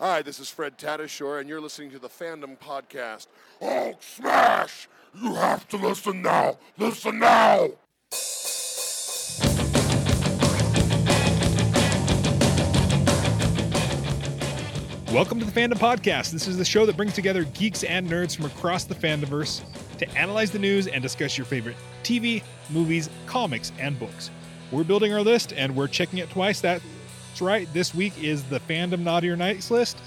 Hi, this is Fred Tatasciore, and you're listening to the Fandom Podcast. Oh, smash! You have to listen now! Listen now! Welcome to the Fandom Podcast. This is the show that brings together geeks and nerds from across the fandomverse to analyze the news and discuss your favorite TV, movies, comics, and books. We're building our list and we're checking it twice. That's right. This week is the Fandom Naughty or Nice list.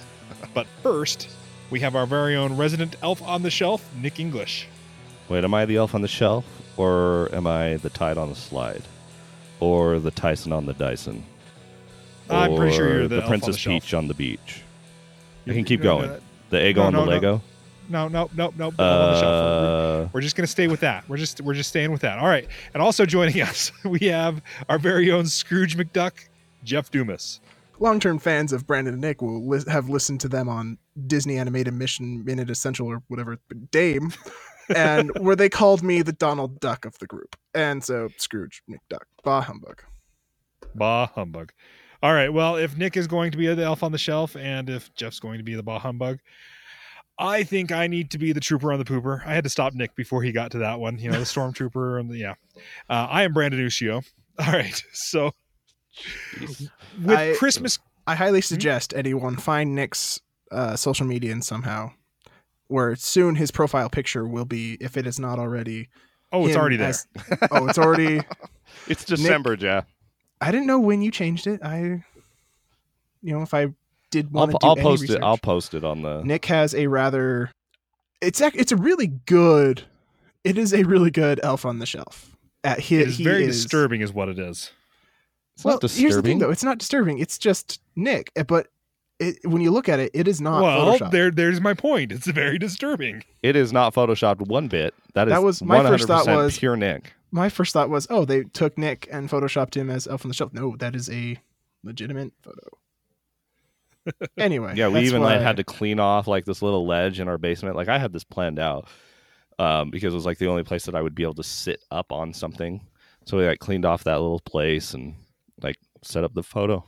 But first, we have our very own resident elf on the shelf, Nick English. Wait, am I the elf on the shelf, or am I the tide on the slide, or the Tyson on the Dyson? I'm pretty sure you're the on the Princess shelf. Peach on the beach. You- can keep no, no, going. The egg No, on no, the no. Lego. No, no, no, no. on the. We're- Uh, We're just going to stay with that. We're just we're just staying with that. All right. And also joining us, we have our very own Scrooge McDuck, Jeff Dumas. long-term fans of Branden and Nick will li- have listened to them on Disney Animated Mission Minute Essential or whatever Dame, and where they called me the Donald Duck of the group, and so Scrooge McDuck, bah humbug. Bah humbug. All right. Well, if Nick is going to be the elf on the shelf, and if Jeff's going to be the bah humbug, I think I need to be the trooper on the pooper. I had to stop Nick before he got to that one. You know, the stormtrooper and the yeah. Uh, I am Branden Ushio. All right. So with I- Christmas, I highly suggest anyone find Nick's uh, social media and somehow, where soon his profile picture will be, if it is not already. oh, it's already there. as- oh, it's already. it's December, Jeff. I didn't know when you changed it. I, you know, if I did I'll, want to do I'll any post research. it. I'll post it on the. Nick has a rather it's ac- it's a really good it is a really good elf on the shelf. At his, It is he very is- disturbing, is what it is. It's well, not here's the thing though, it's not disturbing. It's just Nick, eh, but it, when you look at it, it is not well, Photoshop. there, there's my point. It's very disturbing. It is not photoshopped one bit. That is That was- my first thought was- pure Nick. My first thought was, oh, they took Nick and photoshopped him as elf on the shelf. No, that is a legitimate photo. anyway, Yeah, we that's even like had to clean off like this little ledge in our basement. Like I had this planned out um, because it was like the only place that I would be able to sit up on something. So we like cleaned off that little place and like set up the photo.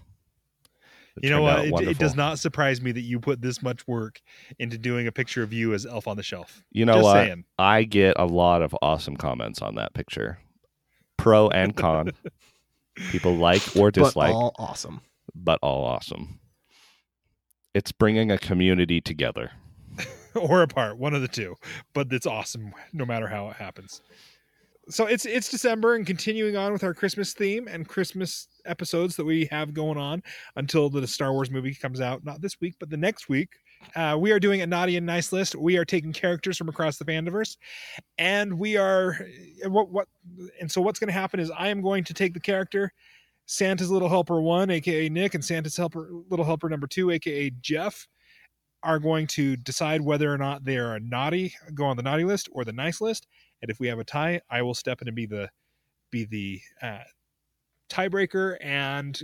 It You know what? It, it does not surprise me that you put this much work into doing a picture of you as Elf on the Shelf. You know Just what? saying. I get a lot of awesome comments on that picture, pro and con. People like or but dislike, all awesome. but all awesome. It's bringing a community together. or apart, one of the two. But it's awesome, no matter how it happens. So it's it's December and continuing on with our Christmas theme and Christmas episodes that we have going on until the Star Wars movie comes out. Not this week, but the next week. Uh, we are doing a naughty and nice list. We are taking characters from across the fandiverse, and we are what what. And so what's going to happen is I am going to take the character Santa's Little Helper one, aka Nick, and Santa's Helper Little Helper number two, aka Jeff are going to decide whether or not they are naughty, go on the naughty list or the nice list. And if we have a tie, I will step in and be the be the uh, tiebreaker and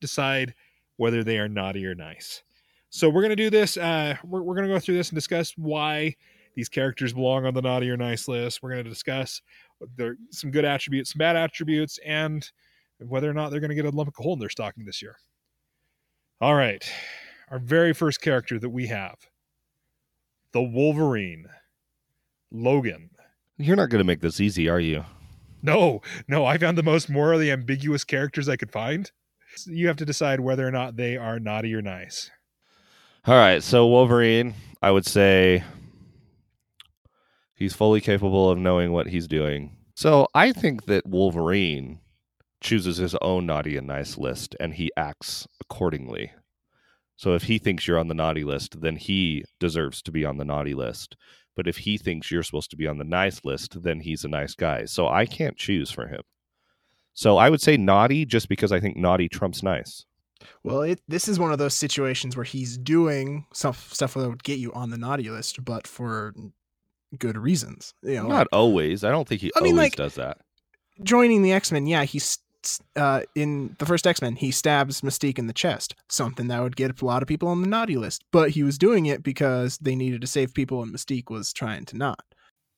decide whether they are naughty or nice. So we're gonna do this. Uh, we're we're gonna go through this and discuss why these characters belong on the naughty or nice list. We're gonna discuss there some good attributes, some bad attributes, and whether or not they're gonna get a lump of coal in their stocking this year. All right our very first character that we have the Wolverine, Logan. You're not going to make this easy, are you? No, no, I found the most morally ambiguous characters I could find. You have to decide whether or not they are naughty or nice. All right, so Wolverine, I would say he's fully capable of knowing what he's doing. So I think that Wolverine chooses his own naughty and nice list and he acts accordingly. So if he thinks you're on the naughty list, then he deserves to be on the naughty list. But if he thinks you're supposed to be on the nice list, then he's a nice guy. So I can't choose for him. So I would say naughty just because I think naughty trumps nice. Well, it, this is one of those situations where he's doing stuff stuff that would get you on the naughty list, but for good reasons. You know, Not always. I don't think he I mean, always like- does that. joining the X Men, yeah, he's uh, in the first X Men, he stabs Mystique in the chest, something that would get a lot of people on the naughty list. But he was doing it because they needed to save people, and Mystique was trying to not.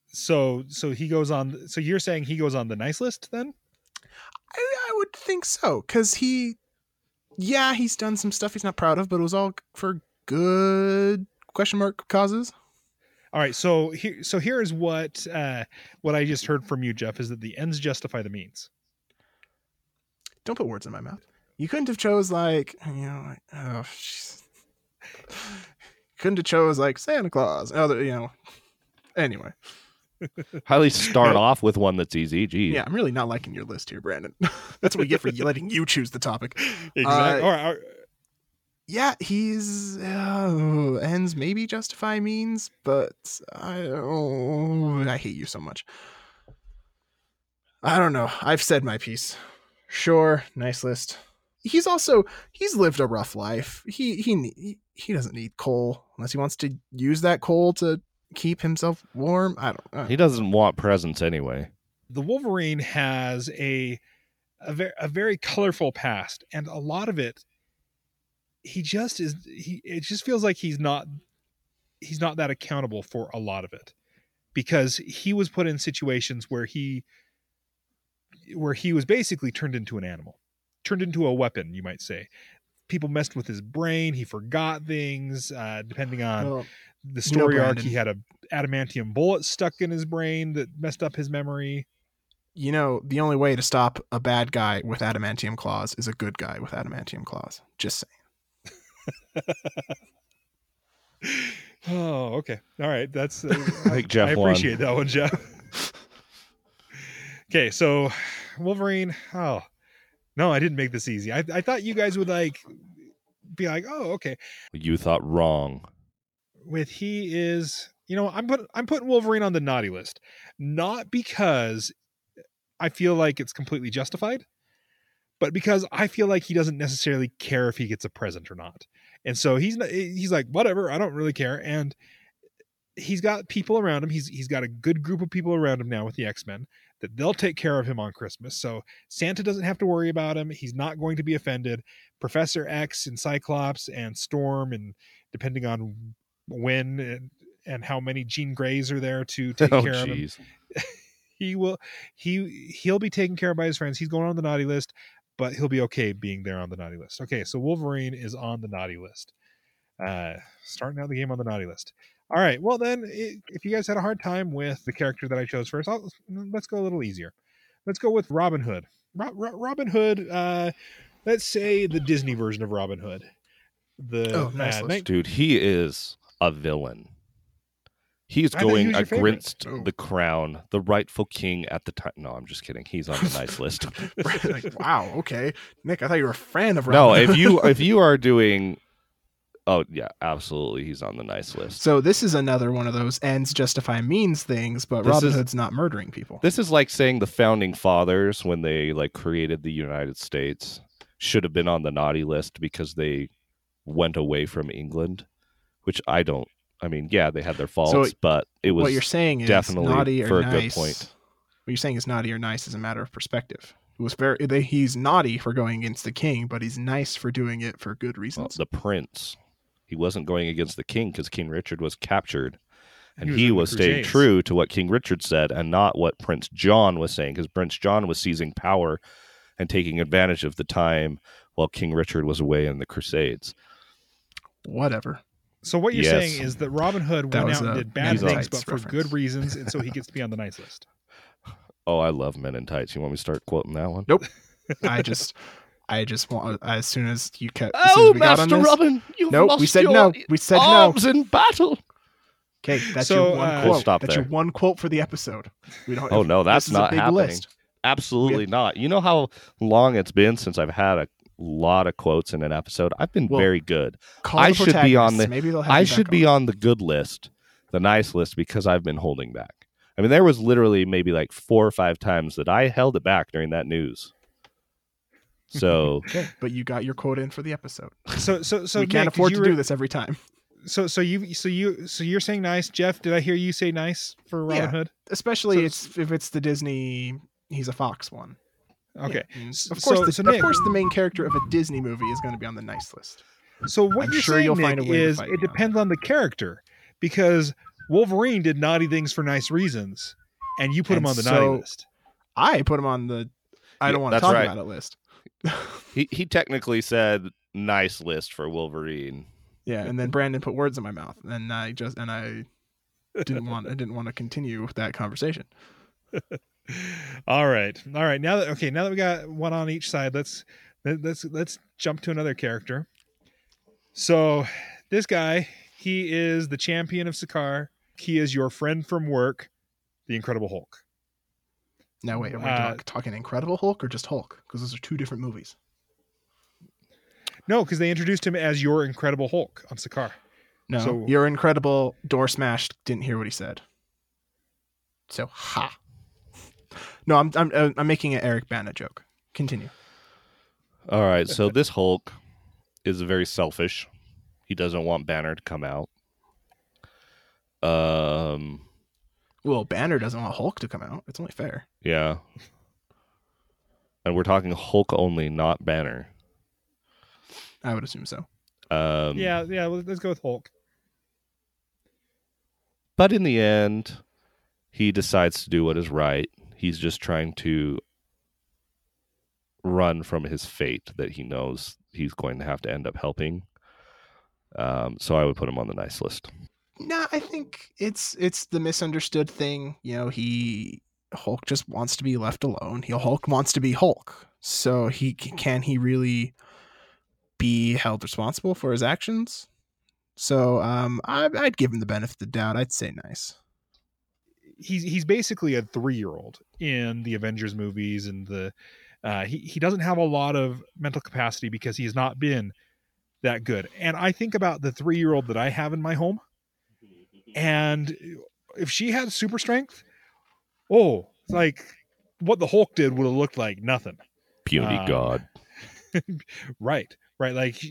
So, so he goes on. So you're saying he goes on the nice list then? I, I would think so because he yeah, he's done some stuff he's not proud of, but it was all for good question mark causes. All right, so here, so here is what uh, what I just heard from you, Jeff, is that the ends justify the means. Don't put words in my mouth. You couldn't have chose like you know, like, oh, jeez. couldn't have chose like Santa Claus. Other, you know. Anyway, Highly start off with one that's easy. Gee. yeah, I'm really not liking your list here, Branden. That's what we get for letting you choose the topic. Exactly. Uh, all right, all right. Yeah, he's uh, ends maybe justify means, but I oh, I hate you so much. I don't know. I've said my piece. Sure, nice list. He's also he's lived a rough life. He he he doesn't need coal unless he wants to use that coal to keep himself warm. I don't. Uh, He doesn't want presents anyway. the Wolverine has a a very a very colorful past, and a lot of it, he just is. He it just feels like he's not he's not that accountable for a lot of it, because he was put in situations where he where he was basically turned into an animal, turned into a weapon, you might say. People messed with his brain. He forgot things. Uh, depending on well, the you know, story arc, he had a adamantium bullet stuck in his brain that messed up his memory. you know, the only way to stop a bad guy with adamantium claws is a good guy with adamantium claws. Just saying. Oh, okay. All right. That's uh, I think Jeff I won. appreciate that one, Jeff. Okay, so Wolverine. Oh no, I didn't make this easy. I, I thought you guys would like be like, oh, okay. You thought wrong. With he is, you know, I'm put I'm putting Wolverine on the naughty list, not because I feel like it's completely justified, but because I feel like he doesn't necessarily care if he gets a present or not. And so he's not, he's like whatever, I don't really care and he's got people around him. He's he's got a good group of people around him now with the X-Men that they'll take care of him on Christmas. So Santa doesn't have to worry about him. He's not going to be offended. Professor X and Cyclops and Storm and depending on when and, and how many Jean Greys are there to take oh, care of him he will he he'll be taken care of by his friends. He's going on the naughty list, but he'll be okay being there on the naughty list. Okay, so Wolverine is on the naughty list. Uh starting out the game on the naughty list. All right. Well then if you guys had a hard time with the character that I chose first, I'll, let's go a little easier. Let's go with Robin Hood. Ro- Ro- Robin Hood uh let's say the Disney version of Robin Hood. The Oh, nice uh, list. nin- Dude, he is a villain. He's I thought he going favorite. against Oh. the crown, the rightful king at the time. No, I'm just kidding. He's on the nice list. like, wow, okay, Nick, I thought you were a fan of. no, Robin if Hood. you if you are doing, oh yeah, absolutely, he's on the nice list. so this is another one of those ends justify means things, but This Robin is- Hood's not murdering people. This is like saying the founding fathers, when they like created the United States, should have been on the naughty list because they went away from England, which I don't. I mean, yeah, they had their faults, but it was what you're saying is definitely naughty or for a good nice. point. What you're saying is naughty or nice is a matter of perspective. It was very they, he's naughty for going against the king, but he's nice for doing it for good well, reasons. the prince. He wasn't going against the king because King Richard was captured, and was he was staying true to what King Richard said and not what Prince John was saying, because Prince John was seizing power and taking advantage of the time while King Richard was away in the Crusades. Whatever. So what you're Yes. saying is that Robin Hood That went out and did bad things, but Tights for good reasons, and so he gets to be on the nice list. Oh, I love Men in Tights. You want me to start quoting that one? Nope. I just I just want as soon as you kept as soon as Oh, we got on Master this- Robin, you've Nope, lost we said your no. We said no. arms in battle. Okay, that's So, your one uh, quote. We'll stop that's there. your one quote for the episode. We don't. Oh, no, that's not a big happening. List. Absolutely not. You know how long it's been since I've had a lot of quotes in an episode? I've been Well, very good. I should be on the- Maybe they'll have I you back should be on the good list, the nice list, because I've been holding back. I mean, there was literally maybe like four or five times that I held it back during that news. So Okay, but you got your quote in for the episode. So so so we can't Nick, afford you to were- do this every time, So so you so you so you're saying nice, Jeff? Did I hear you say nice for Robin Yeah. Hood? especially So- it's if it's the Disney. He's a Fox one. Okay. Yeah, Of course, so- the, so of Nick- course, the main character of a Disney movie is going to be on the nice list. So what I'm you're sure saying, you'll Nick, find a way is it depends on the character because Wolverine did naughty things for nice reasons, and you put him on the so- naughty list. I put him on the. I don't want to talk right. about it list. He he technically said nice list for Wolverine. Yeah, and then Branden put words in my mouth, and I just and I didn't want I didn't want to continue with that conversation. all right, all right. Now that okay, now that we got one on each side, let's let- let's let's jump to another character. So this guy, he is the champion of Sakaar. He is your friend from work, the Incredible Hulk. Now wait, are we Uh, talk, talking Incredible Hulk or just Hulk? Because those are two different movies. No, because they introduced him as your Incredible Hulk on Sakaar. No, So- you're incredible. Door smashed. Didn't hear what he said. So ha. No, I'm I'm uh, I'm making an Eric Bana joke. Continue. All right, so this Hulk is very selfish. He doesn't want Banner to come out. Um, Well, Banner doesn't want Hulk to come out. It's only fair. Yeah. And we're talking Hulk only, not Banner. I would assume so. Um, yeah, yeah. Let's let's go with Hulk. But in the end, he decides to do what is right. He's just trying to run from his fate that he knows he's going to have to end up helping. Um, so I would put him on the nice list. No, I think it's it's the misunderstood thing. You know, he Hulk just wants to be left alone. He Hulk wants to be Hulk. So he can he really be held responsible for his actions? So um, I, I'd give him the benefit of the doubt. I'd say nice. he's he's basically a three year old in the Avengers movies and the uh, he he doesn't have a lot of mental capacity because he has not been that good. And I think about the three year old that I have in my home, and if she had super strength, oh, it's like what the Hulk did would have looked like nothing. Puny Um, God. right, right. Like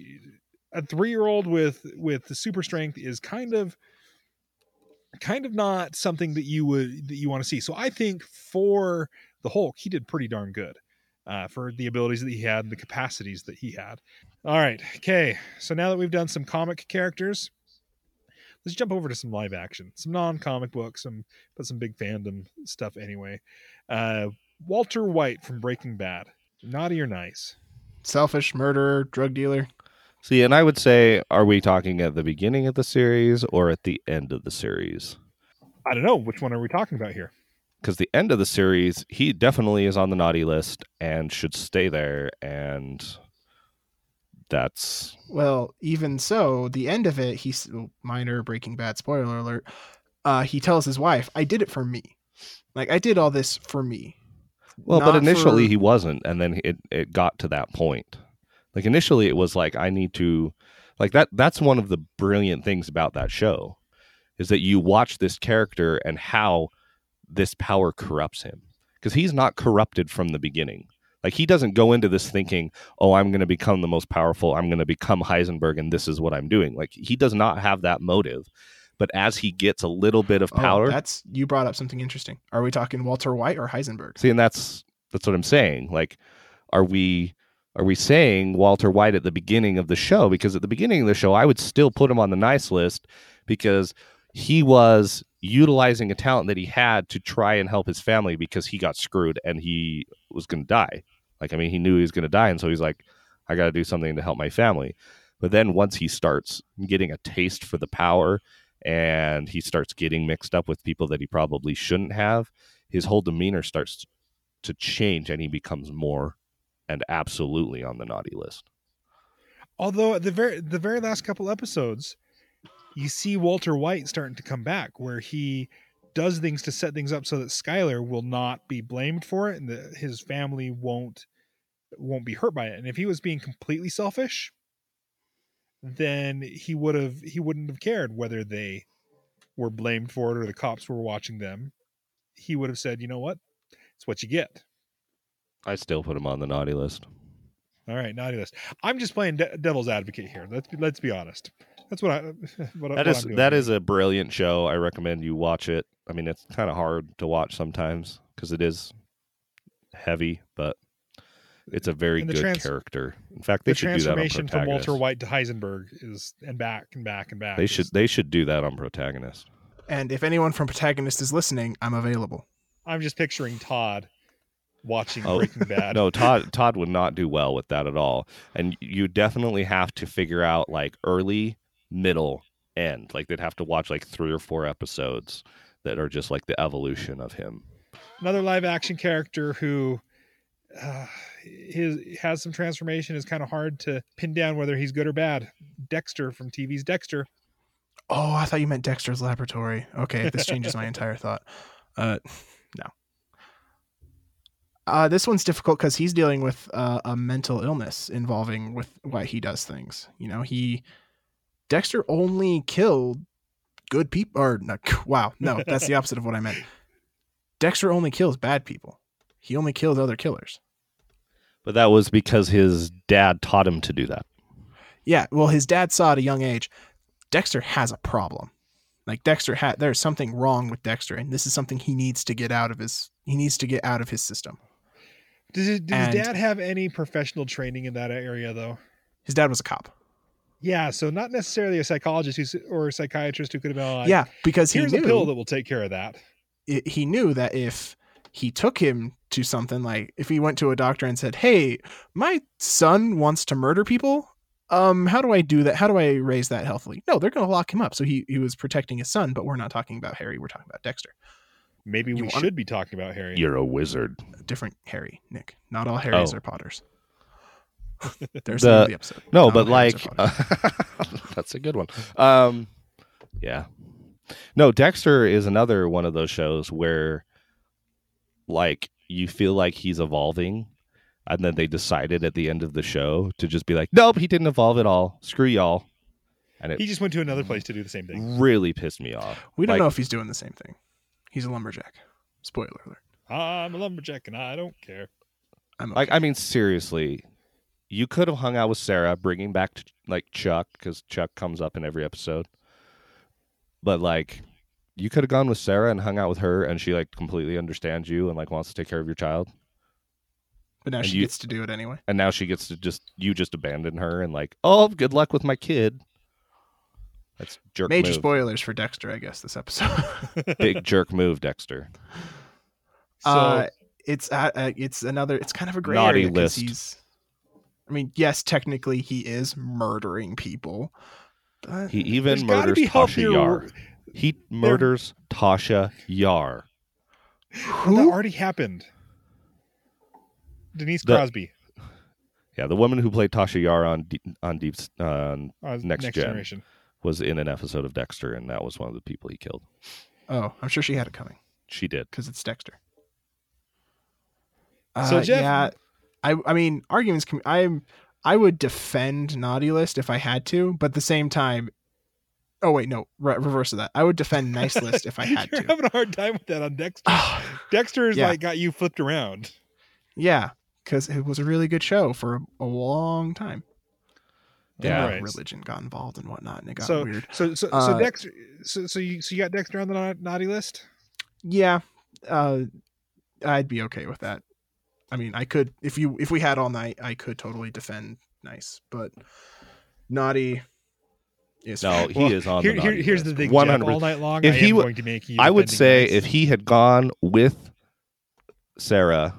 a three year old with with the super strength is kind of kind of not something that you would that you want to see. So I think for the Hulk, he did pretty darn good. Uh, for the abilities that he had and the capacities that he had. All right. Okay. So now that we've done some comic characters, let's jump over to some live action, some non comic books, some but some big fandom stuff anyway. Uh, Walter White from Breaking Bad. Naughty or nice? Selfish, murderer, drug dealer. See, and I would say, are we talking at the beginning of the series or at the end of the series? I don't know. Which one are we talking about here? Because the end of the series, he definitely is on the naughty list and should stay there. And that's Well, even so, the end of it, he's minor Breaking Bad spoiler alert. Uh, he tells his wife, "I did it for me. Like I did all this for me." well, but initially for- he wasn't, and then it it got to that point. Like initially, it was like I need to, like that. That's one of the brilliant things about that show, is that you watch this character and how this power corrupts him because he's not corrupted from the beginning. Like he doesn't go into this thinking, "Oh, I'm going to become the most powerful. I'm going to become Heisenberg, and this is what I'm doing." Like he does not have that motive. But as he gets a little bit of Oh, power, that's you brought up something interesting. Are we talking Walter White or Heisenberg? See, and that's that's what I'm saying. Like, are we are we saying Walter White at the beginning of the show? Because at the beginning of the show, I would still put him on the nice list because he was utilizing a talent that he had to try and help his family because he got screwed and he was going to die. Like, I mean, he knew he was going to die, and so he's like, I got to do something to help my family. But then once he starts getting a taste for the power and he starts getting mixed up with people that he probably shouldn't have, his whole demeanor starts to change and he becomes more and absolutely on the naughty list. Although the very the very last couple episodes, you see Walter White starting to come back, where he does things to set things up so that Skyler will not be blamed for it, and that his family won't won't be hurt by it. And if he was being completely selfish, then he would have he wouldn't have cared whether they were blamed for it or the cops were watching them. He would have said, "You know what? It's what you get." I still put him on the naughty list. All right, naughty list. I'm just playing de- devil's advocate here. Let's be, let's be honest. That's what I. What, That what is that a brilliant show. I recommend you watch it. I mean, it's kind of hard to watch sometimes because it is heavy, but it's a very And good trans- character. In fact, they the should do that on transformation from Walter White to Heisenberg is and back and back and back. They is- should they should do that on Protagonist. And if anyone from Protagonist is listening, I'm available. I'm just picturing Todd watching Oh, Breaking Bad. No, Todd Todd would not do well with that at all. And you definitely have to figure out like early, middle, end. Like they'd have to watch like three or four episodes that are just like the evolution of him. Another live action character who uh, his has some transformation is kind of hard to pin down whether he's good or bad. Dexter from TV's Dexter. Oh, I thought you meant Dexter's Laboratory. Okay, this changes my entire thought. Uh, no. Uh, this one's difficult because he's dealing with uh, a mental illness involving with why he does things. You know, he Dexter only killed good people. Or no, wow, no, that's the opposite of what I meant. Dexter only kills bad people. He only kills other killers. But that was because his dad taught him to do that. Yeah, well, his dad saw at a young age. Dexter has a problem. Like Dexter had, there's something wrong with Dexter, and this is something he needs to get out of his. He needs to get out of his system. Does, it, does his dad have any professional training in that area though? His dad was a cop. Yeah, so not necessarily a psychologist who's, or a psychiatrist who could have been like, yeah, because he here's knew a pill that will take care of that. it, he knew that if he took him to something like if he went to a doctor and said, "Hey, my son wants to murder people," um, how do I do that? How do I raise that healthily? No, they're going to lock him up. So he he was protecting his son, but we're not talking about Harry. We're talking about Dexter. Maybe You we want- should be talking about Harry. You're a wizard. A different Harry, Nick. Not all Harrys Oh. are Potters. There's The- the, episode. No, Not but like are Potters. that's a good one. Um yeah. No, Dexter is another one of those shows where like you feel like he's evolving and then they decided at the end of the show to just be like, "Nope, he didn't evolve at all. Screw y'all." And it He just went to another place to do the same thing. really pissed me off. we don't like- know if he's doing the same thing. He's a lumberjack. Spoiler alert. I'm a lumberjack and I don't care. I'm Like. I mean, seriously, you could have hung out with Sarah, bringing back like Chuck because Chuck comes up in every episode. But like, you could have gone with Sarah and hung out with her, and she like completely understands you and like wants to take care of your child. but now and she you- gets to do it anyway. And now she gets to just you just abandon her and like, oh, good luck with my kid. That's jerk Major move. spoilers for Dexter, I guess, this episode. Big jerk move, Dexter. So uh, it's uh, uh, it's another. It's kind of a gray Naughty area list. he's. I mean, yes, technically he is murdering people, He even there's got to murders Tasha. Yar. He murders Tasha Yar. That who? already happened. Denise The- Crosby, Yeah, the woman who played Tasha Yar on D- on Deep uh, on uh, Next next, Gen. generation. was in an episode of Dexter, and that was one of the people he killed. Oh, I'm sure she had it coming She did. because it's Dexter. So, Uh, Jeff- yeah, I I mean arguments. Can, I'm I would defend Naughty List if I had to, but at the same time, oh wait, no, re- reverse of that. I would defend Nice List if I had You're to. having a hard time with that on Dexter. Dexter's Yeah. like got you flipped around. yeah, because it was a really good show for a, a long time. Yeah. uh, Right. religion got involved and whatnot, and it got So, weird. so, so, Uh, so Dexter. So, so you, so you got Dexter on the naughty list. Yeah, uh, I'd be okay with that. I mean, I could if you if we had all night, I could totally defend nice, but naughty is No, fine. he Well, is on Here, the here, here's list. the thing. 100 Jeff, all night long, If I he am wa- going to make you. I would say nice. if he had gone with Sarah,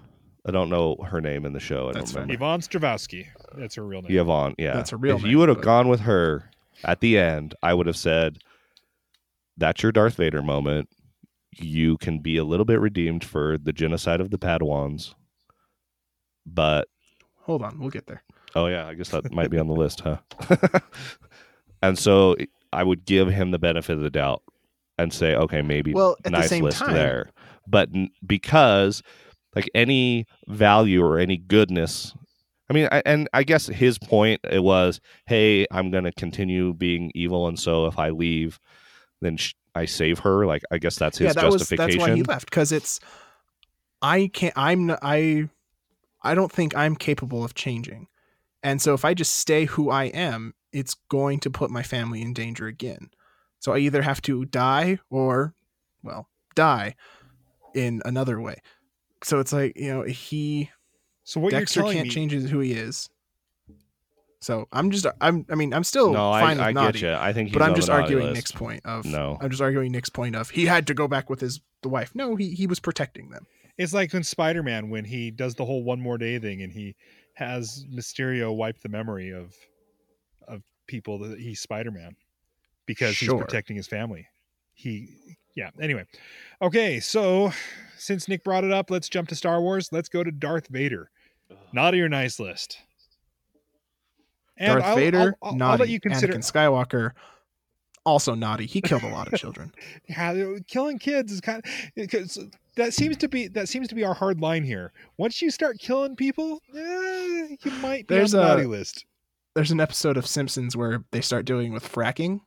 I don't know her name in the show. I That's don't remember. Yvonne Strahovski, that's her real name. Yvonne, yeah. That's a real name. If name, you would have but- gone with her at the end, I would have said, "That's your Darth Vader moment. You can be a little bit redeemed for the genocide of the Padawans." But Hold on, we'll get there. Oh yeah, I guess that might be on the list, huh? and so I would give him the benefit of the doubt and say, okay, maybe Well, at nice the same list time, there, but n- because like any value or any goodness, I mean, I, and I guess his point it was, hey, I'm gonna continue being evil, and so if I leave, then sh- I save her. Like I guess that's his yeah, that was justification. that's why he left because it's I can't. I'm I I don't think I'm capable of changing, and so if I just stay who I am, it's going to put my family in danger again. So I either have to die or, well, die in another way. So it's like you know he So what Dexter you're telling can't me, change who he is. So I'm just I'm I mean I'm still no, I, fine with I naughty, get you. I think, he's but I'm just arguing list. Nick's point of No. I'm just arguing Nick's point of he had to go back with his the wife. No, he he was protecting them. It's like when Spider Man when he does the whole one more day thing and he has Mysterio wipe the memory of of people that he's Spider Man because Sure. he's protecting his family. He yeah. Anyway, okay. So since Nick brought it up, let's jump to Star Wars. Let's go to Darth Vader. Naughty or nice list. And Darth I'll- Vader, I'll, I'll, I'll naughty. let you consider. Anakin Skywalker, also naughty. He killed a lot of children. Yeah, killing kids is kind of because that seems to be that seems to be our hard line here. Once you start killing people, eh, you might be There's on the a- naughty list. There's an episode of Simpsons where they start doing with fracking,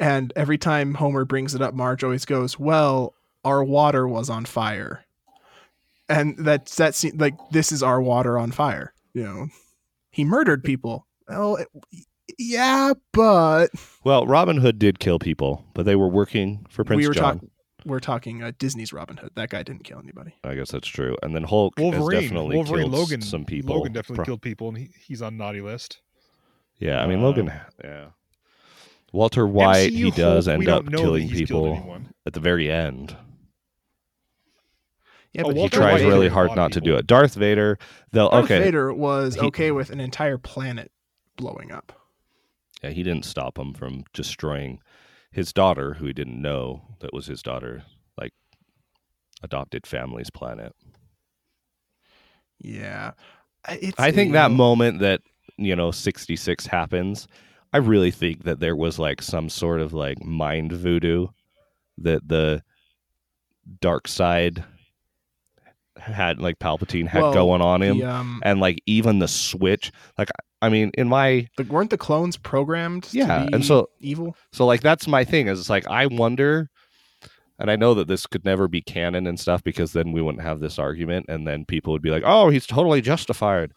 and every time Homer brings it up, Marge always goes, "Well, our water was on fire," and that's that seems like this is our water on fire. You know, he murdered people. Well, it, yeah, but Well, Robin Hood did kill people, but they were working for Prince we were John. talking. We're talking uh, Disney's Robin Hood. That guy didn't kill anybody. I guess that's true. And then Hulk has Wolverine, definitely Wolverine, killed Logan, some people. Logan definitely Pro- killed people, and he, he's on naughty list. Yeah, I mean Uh, Logan. Yeah. Walter White, he does end up don't know that killing people at the very end. Yeah, Oh, but he tries White really hard not to do it. Darth Vader, they'll Darth okay. Vader was He- okay with an entire planet blowing up. Yeah, he didn't stop him from destroying his daughter, who he didn't know that was his daughter, like adopted family's planet. Yeah, I- it's, I think you that moment that you know 66 happens, I really think that there was like some sort of like mind voodoo that the dark side had like Palpatine had Well, going on him the, um, and like even the switch like I mean in my the, weren't the clones programmed? to Yeah, and so- evil. so like that's my thing is it's like I wonder and I know that this could never be canon and stuff because then we wouldn't have this argument and then people would be like, "Oh, he's totally justified."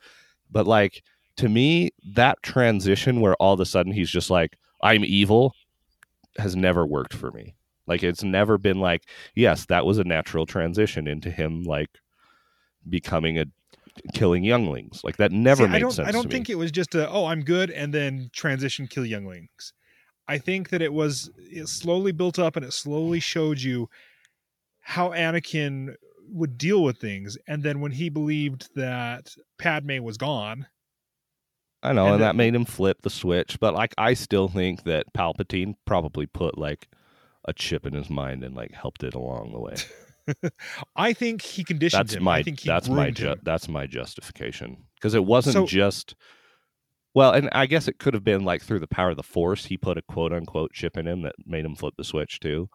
But like to me, that transition where all of a sudden he's just like, "I'm evil," has never worked for me. Like it's never been like, yes, that was a natural transition into him like becoming a killing younglings. Like that never See, made I don't, sense. I don't to me. think it was just a oh I'm good and then transition kill younglings. I think that it was it slowly built up and it slowly showed you how Anakin would deal with things, and then when he believed that Padme was gone, I know, And and, that made him flip the switch. But like, I still think that Palpatine probably put like a chip in his mind and like helped it along the way. I think he conditioned That's him. my I think he that's my ju- that's my justification because it wasn't So- just. Well, and I guess it could have been like through the power of the Force, he put a quote unquote chip in him that made him flip the switch too.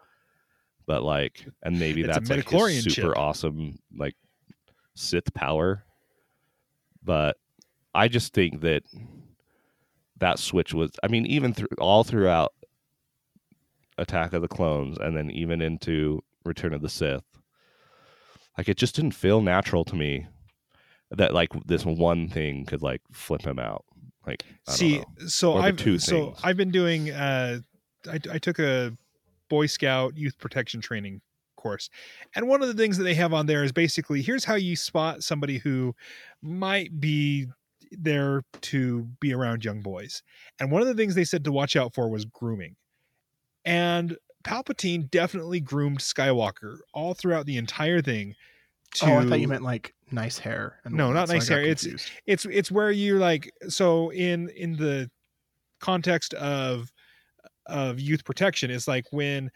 But like, and maybe that's like super chip. awesome like Sith power. But I just think that that switch was. I mean, even through all throughout Attack of the Clones, and then even into Return of the Sith, like it just didn't feel natural to me that like this one thing could like flip him out. Like, See, know. so Or I've two so things. I've been doing. Uh, I, I took a Boy Scout youth protection training course, and one of the things that they have on there is basically here's how you spot somebody who might be there to be around young boys. And one of the things they said to watch out for was grooming, and Palpatine definitely groomed Skywalker all throughout the entire thing. To, Oh, I thought you meant like nice hair. No, not nice hair. It's- it's it's where you're like so in in the context of of youth protection it's like when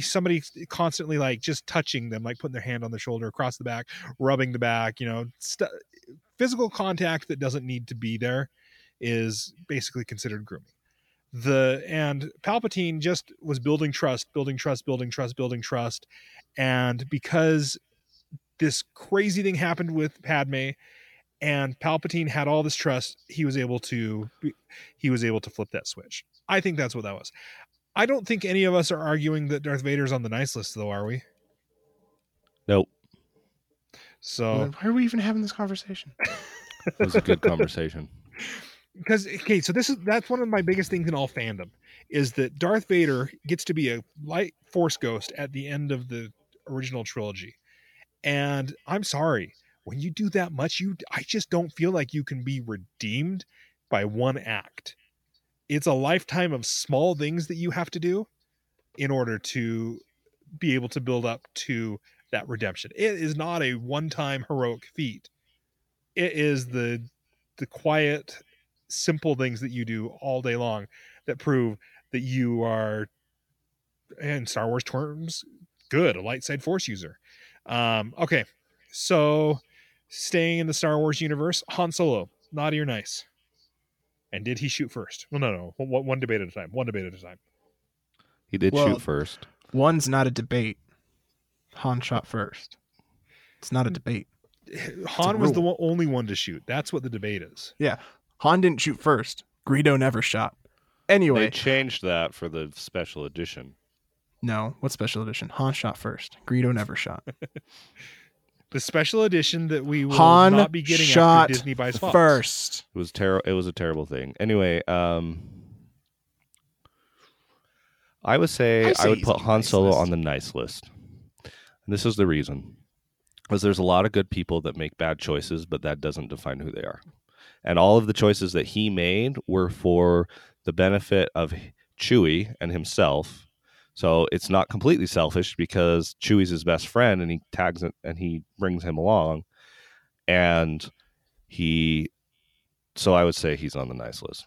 somebody constantly like just touching them like putting their hand on their shoulder across the back rubbing the back you know st- physical contact that doesn't need to be there is basically considered grooming the and palpatine just was building trust building trust building trust building trust and because this crazy thing happened with padme and Palpatine had all this trust, he was able to he was able to flip that switch. I think that's what that was. I don't think any of us are arguing that Darth Vader's on the nice list, though, are we? nope. So Then Why are we even having this conversation? It was a good conversation. because okay, so this is that's one of my biggest things in all fandom is that Darth Vader gets to be a light force ghost at the end of the original trilogy. And I'm sorry, when you do that much, you I just don't feel like you can be redeemed by one act. It's a lifetime of small things that you have to do in order to be able to build up to that redemption. It is not a one-time heroic feat. It is the the quiet, simple things that you do all day long that prove that you are, in Star Wars terms, good, a light side Force user. Um, okay, so staying in the Star Wars universe, Han Solo, naughty or nice? And did he shoot first? Well, no, no, one, one debate at a time. One debate at a time. He did Well- shoot first. One's not a debate. Han shot first. It's not a debate. Han was the one, only one to shoot. That's what the debate is. Yeah. Han didn't shoot first. Greedo never shot. Anyway, they changed that for the special edition. no. What special edition? Han shot first. Greedo never shot. The special edition that we will Han not be getting shot after Disney buys Fox. First. It was terrible. It was a terrible thing. Anyway, um, I would say I I, would put Han nice Solo list. on the nice list. And this is the reason, because there's a lot of good people that make bad choices, but that doesn't define who they are. And all of the choices that he made were for the benefit of Chewie and himself. So it's not completely selfish because Chewie's his best friend, and he tags it and he brings him along, and he. So I would say he's on the nice list.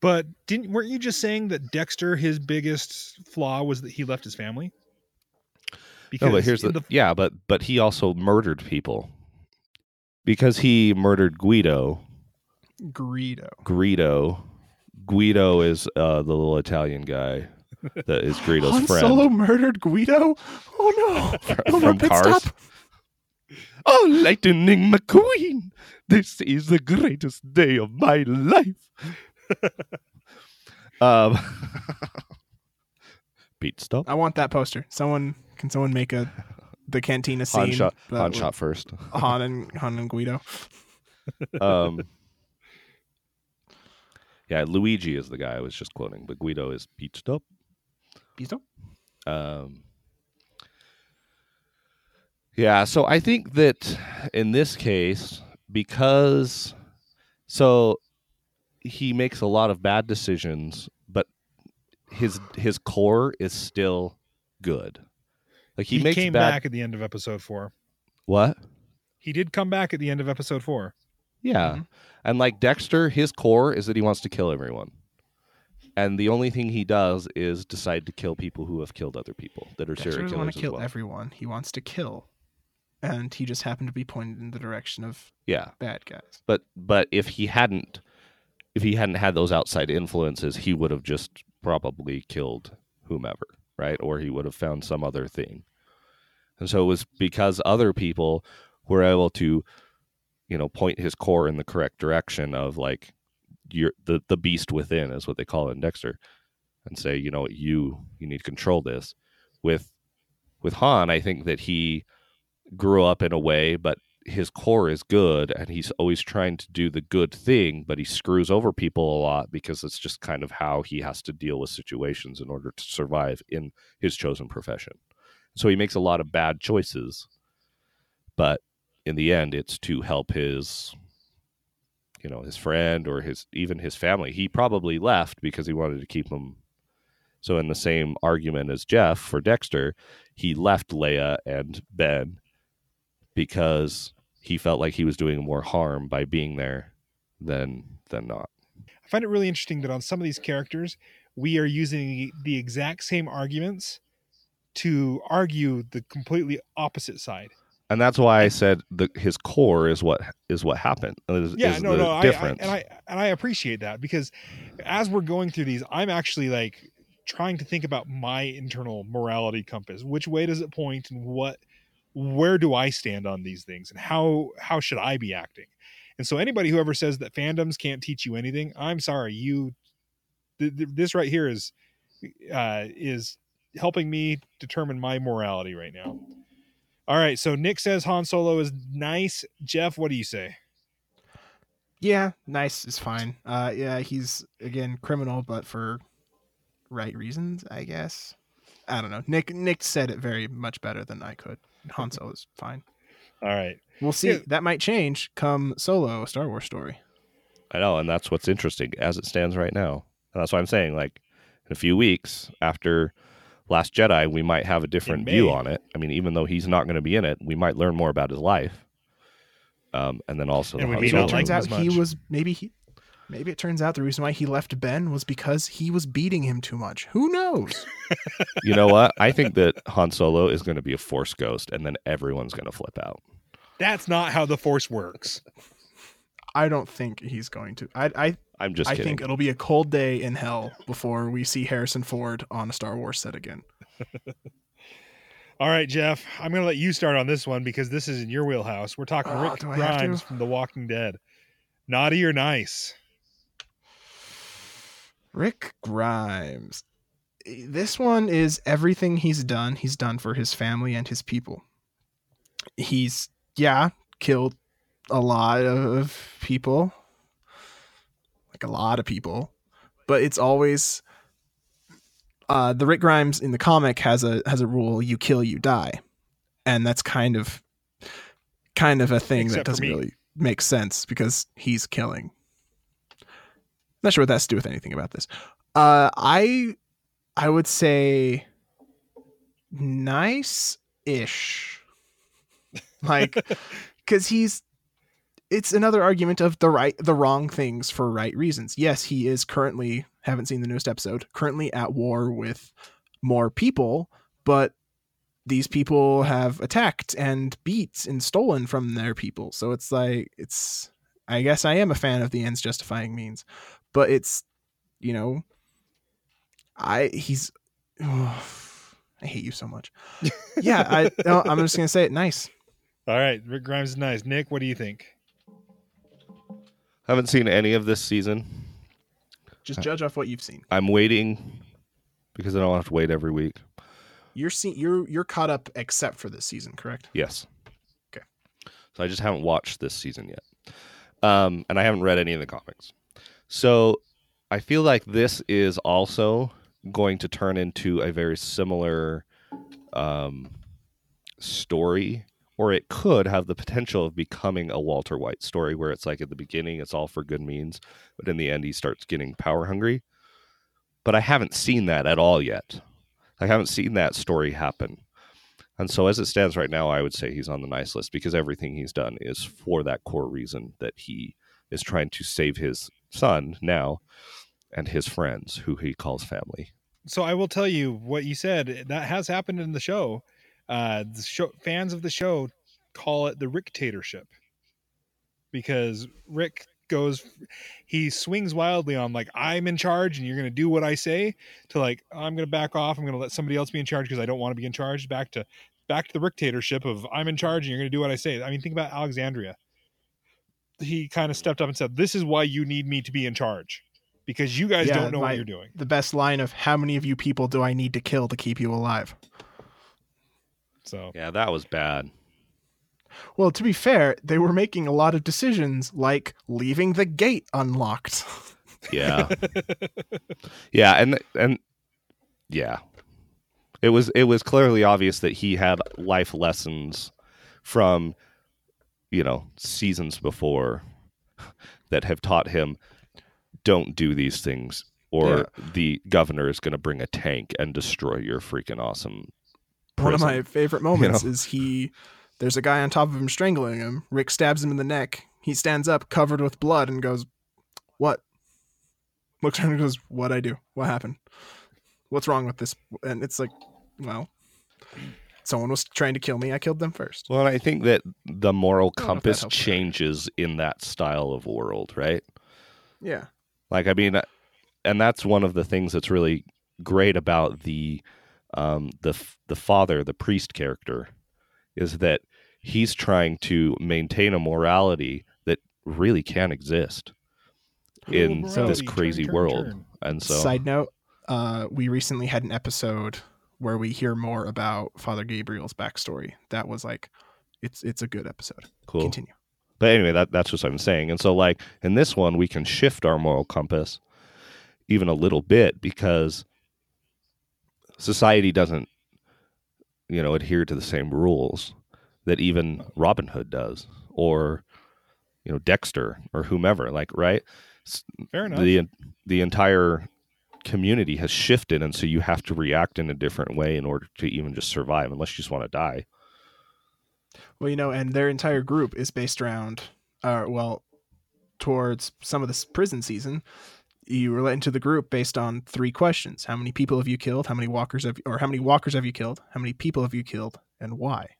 But didn't weren't you just saying that Dexter his biggest flaw was that he left his family? No, but here's in the, yeah, but but he also murdered people because he murdered Guido. Greedo. Guido, Guido is uh, the little Italian guy that is Guido's Han friend Solo murdered Guido? Oh no. No from pit Cars. stop. Oh, Lightning McQueen! This is the greatest day of my life. um, Pete, stop. I want that poster. Someone can someone make a the cantina scene. Han shot. Han shot first. Han and Han and Guido. um, yeah, Luigi is the guy I was just quoting, but Guido is Pete Stop. Pisto? Um, yeah, so I think that in this case, because so he makes a lot of bad decisions, his his core is still good. Like he, he, makes came bad back at the end of episode four. what? He did come back at the end of episode four. Yeah. Mhm. And like Dexter, his core is that he wants to kill everyone. And the only thing he does is decide to kill people who have killed other people that are Dexter serial doesn't killers want to kill well. everyone. He wants to kill. And he just happened to be pointed in the direction of yeah. bad guys. But but if he hadn't if he hadn't had those outside influences, he would have just probably killed whomever, right? Or he would have found some other thing. And so it was because other people were able to, you know, point his core in the correct direction of like you're the, the beast within is what they call it in Dexter. And say, you know, you you need to control this. With with Han, I think that he grew up in a way, but his core is good and he's always trying to do the good thing, but he screws over people a lot because it's just kind of how he has to deal with situations in order to survive in his chosen profession. So he makes a lot of bad choices, but in the end it's to help his you know, his friend or his even his family. He probably left because he wanted to keep him so in the same argument as Jeff for Dexter, he left Leia and Ben because he felt like he was doing more harm by being there than than not. I find it really interesting that on some of these characters, we are using the exact same arguments to argue the completely opposite side. And that's why I said the, his core is what is what happened. Uh, is, Yeah, is no, the no, I, I and I and I appreciate that because as we're going through these, I'm actually like trying to think about my internal morality compass. Which way does it point, and what, where do I stand on these things, and how how should I be acting? And so, anybody who ever says that fandoms can't teach you anything, I'm sorry, you. Th- th- this right here is uh, is helping me determine my morality right now. All right, so Nick says Han Solo is nice. Jeff, what do you say? Yeah, nice is fine. Uh yeah, he's again criminal, but for right reasons, I guess. I don't know. Nick Nick said it very much better than I could. Han Solo is fine. All right. We'll see. Yeah. That might change come Solo, a Star Wars story. I know, and that's what's interesting as it stands right now. And that's why I'm saying, like, in a few weeks after Last Jedi, we might have a different view on it. I mean, even though he's not going to be in it, we might learn more about his life. Um, and then also, And the we may not turns like out him as he was maybe he maybe it turns out the reason why he left Ben was because he was beating him too much. Who knows? you know what? I think that Han Solo is going to be a Force ghost, and then everyone's going to flip out. That's not how the Force works. I don't think he's going to. I I, I'm just I kidding. think it'll be a cold day in hell before we see Harrison Ford on a Star Wars set again. All right, Jeff, I'm going to let you start on this one because this is in your wheelhouse. We're talking Oh, Rick do I have to? Grimes from The Walking Dead. Naughty or nice? Rick Grimes. This one is everything he's done, he's done for his family and his people. He's, yeah, killed a lot of people, like a lot of people, but it's always. Uh, the Rick Grimes in the comic has a has a rule: you kill, you die, and that's kind of kind of a thing Except that doesn't really make sense because he's killing. Not sure what that's to do with anything about this. Uh, I I would say nice ish. Like cuz he's it's another argument of the right the wrong things for right reasons. Yes, he is currently haven't seen the newest episode, currently at war with more people, but these people have attacked and beat and stolen from their people. So it's like it's I guess I am a fan of the ends justifying means, but it's you know I he's I hate you so much. Yeah, I no, I'm just gonna say it nice. All right, Rick Grimes is nice. Nick, what do you think? Haven't seen any of this season. Just judge off what you've seen. I'm waiting because I don't have to wait every week. You're see, you're you're caught up except for this season, correct? Yes. Okay. So I just haven't watched this season yet. Um, and I haven't read any of the comics. So I feel like this is also going to turn into a very similar um, story, or it could have the potential of becoming a Walter White story where it's like at the beginning, it's all for good means, but in the end, he starts getting power hungry. But I haven't seen that at all yet. I haven't seen that story happen. And so, as it stands right now, I would say he's on the nice list because everything he's done is for that core reason that he is trying to save his son now and his friends, who he calls family. So I will tell you what you said. That has happened in the show. Uh, the show fans of the show call it the Ricktatorship because Rick goes, he swings wildly on like I'm in charge and you're going to do what I say to like I'm going to back off. I'm going to let somebody else be in charge because I don't want to be in charge. Back to back to the Ricktatorship of I'm in charge and you're going to do what I say. I mean, think about Alexandria. He kind of stepped up and said, "This is why you need me to be in charge." Because you guys Yeah, don't know my- what you're doing. The best line of how many of you people do I need to kill to keep you alive? So Yeah, that was bad. Well, to be fair, they were making a lot of decisions like leaving the gate unlocked. Yeah. yeah, and and yeah. It was it was clearly obvious that he had life lessons from you know, seasons before that have taught him don't do these things or the governor is going to bring a tank and destroy your freaking awesome One of my favorite moments know? is he there's a guy on top of him strangling him. Rick stabs him in the neck. He stands up covered with blood and goes, "What?" Looks around and goes, "What I do? What happened? What's wrong with this?" And it's like, well, someone was trying to kill me. I killed them first. Well, and I think that the moral I don't know if that compass helps or not. changes in that style of world, right? Yeah. Like, I mean, and that's one of the things that's really great about the um, the the father, the priest character, is that he's trying to maintain a morality that really can't exist in Oh, this crazy turn, turn, world. turn. And so, Side note: uh, We recently had an episode where we hear more about Father Gabriel's backstory. That was like, it's it's a good episode. cool. Continue. But anyway, that that's what I'm saying. And so, like in this one, we can shift our moral compass even a little bit because society doesn't, you know, adhere to the same rules that even Robin Hood does, or you know, Dexter or whomever. Like, right? Fair enough. The the entire community has shifted and so you have to react in a different way in order to even just survive unless you just want to die Well, you know, and their entire group is based around, uh, well, towards some of this prison season. You relate into the group based on three questions: How many people have you killed? How many walkers have, or how many walkers have you killed? How many people have you killed, and why?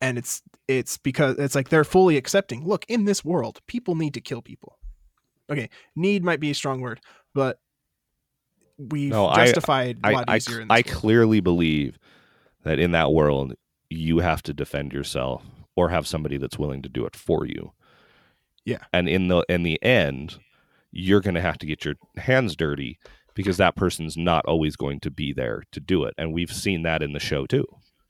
And it's it's because it's like they're fully accepting. Look, in this world, people need to kill people. Okay, need might be a strong word, but we've No, I- justified a I, lot I, easier in this I clearly believe that in that world you have to defend yourself or have somebody that's willing to do it for you Yeah. and in the in the end you're going to have to get your hands dirty because that person's not always going to be there to do it and we've seen that in the show too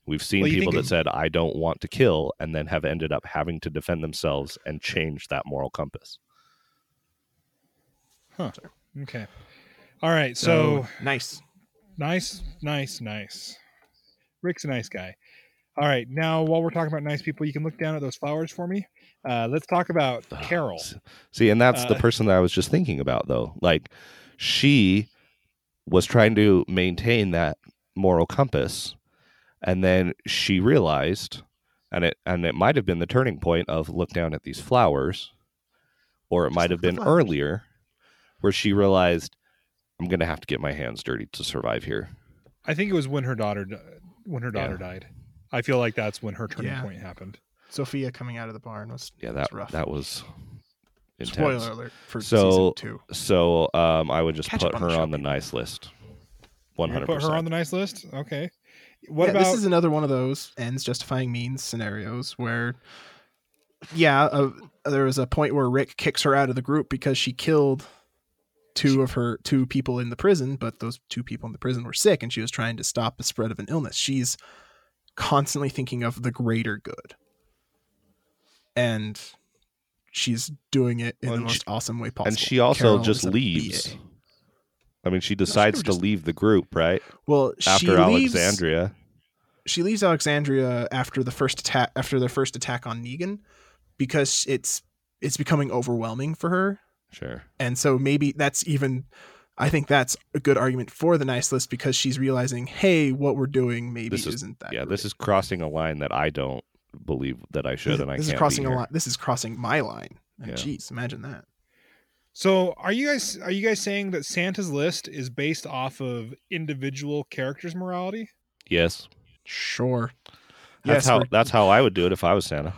we've seen Well, people that said i don't want to kill and then have ended up having to defend themselves and change that moral compass Huh? Okay. All right. So, nice. nice, nice, nice. Rick's a nice guy. All right. Now, while we're talking about nice people, you can look down at those flowers for me. Uh, let's talk about Ugh, Carol. s- See, and that's the Uh, person that I was just thinking about, though. Like, she was trying to maintain that moral compass, and then she realized, and it and it might have been the turning point of look down at these flowers, or it might have look at the been earlier, where she realized, I'm gonna have to get my hands dirty to survive here. I think it was when her daughter when her Yeah. daughter died. I feel like that's when her turning Yeah. point happened. Sophia coming out of the barn was Yeah, was that rough. that was intense. Spoiler alert for So- season two. So, um, I would just Catch put up her on the on the nice list. You're hundred Put her on the nice list. Okay. What yeah, about this is another one of those ends justifying means scenarios where, yeah, uh, there was a point where Rick kicks her out of the group because she killed two of her two people in the prison, but those two people in the prison were sick, and she was trying to stop the spread of an illness. She's constantly thinking of the greater good, and she's doing it in Well, the and she- most awesome way possible. and she also Carol just leaves. BA. I mean, she decides would to just- leave the group, right? Well, she After leaves, Alexandria. she leaves Alexandria after the first attack after their first attack on Negan because it's it's becoming overwhelming for her. Sure. And so maybe that's even I think that's a good argument for the nice list because she's realizing, hey, what we're doing maybe This is- isn't that Yeah, great. this is crossing a line that I don't believe that I should, this, and I this can't is crossing be a line. This is crossing my line. And Yeah. Jeez, imagine that. So, are you guys are you guys saying that Santa's list is based off of individual characters' morality? Yes, Sure. that's yes, how we're- that's how I would do it if I was Santa.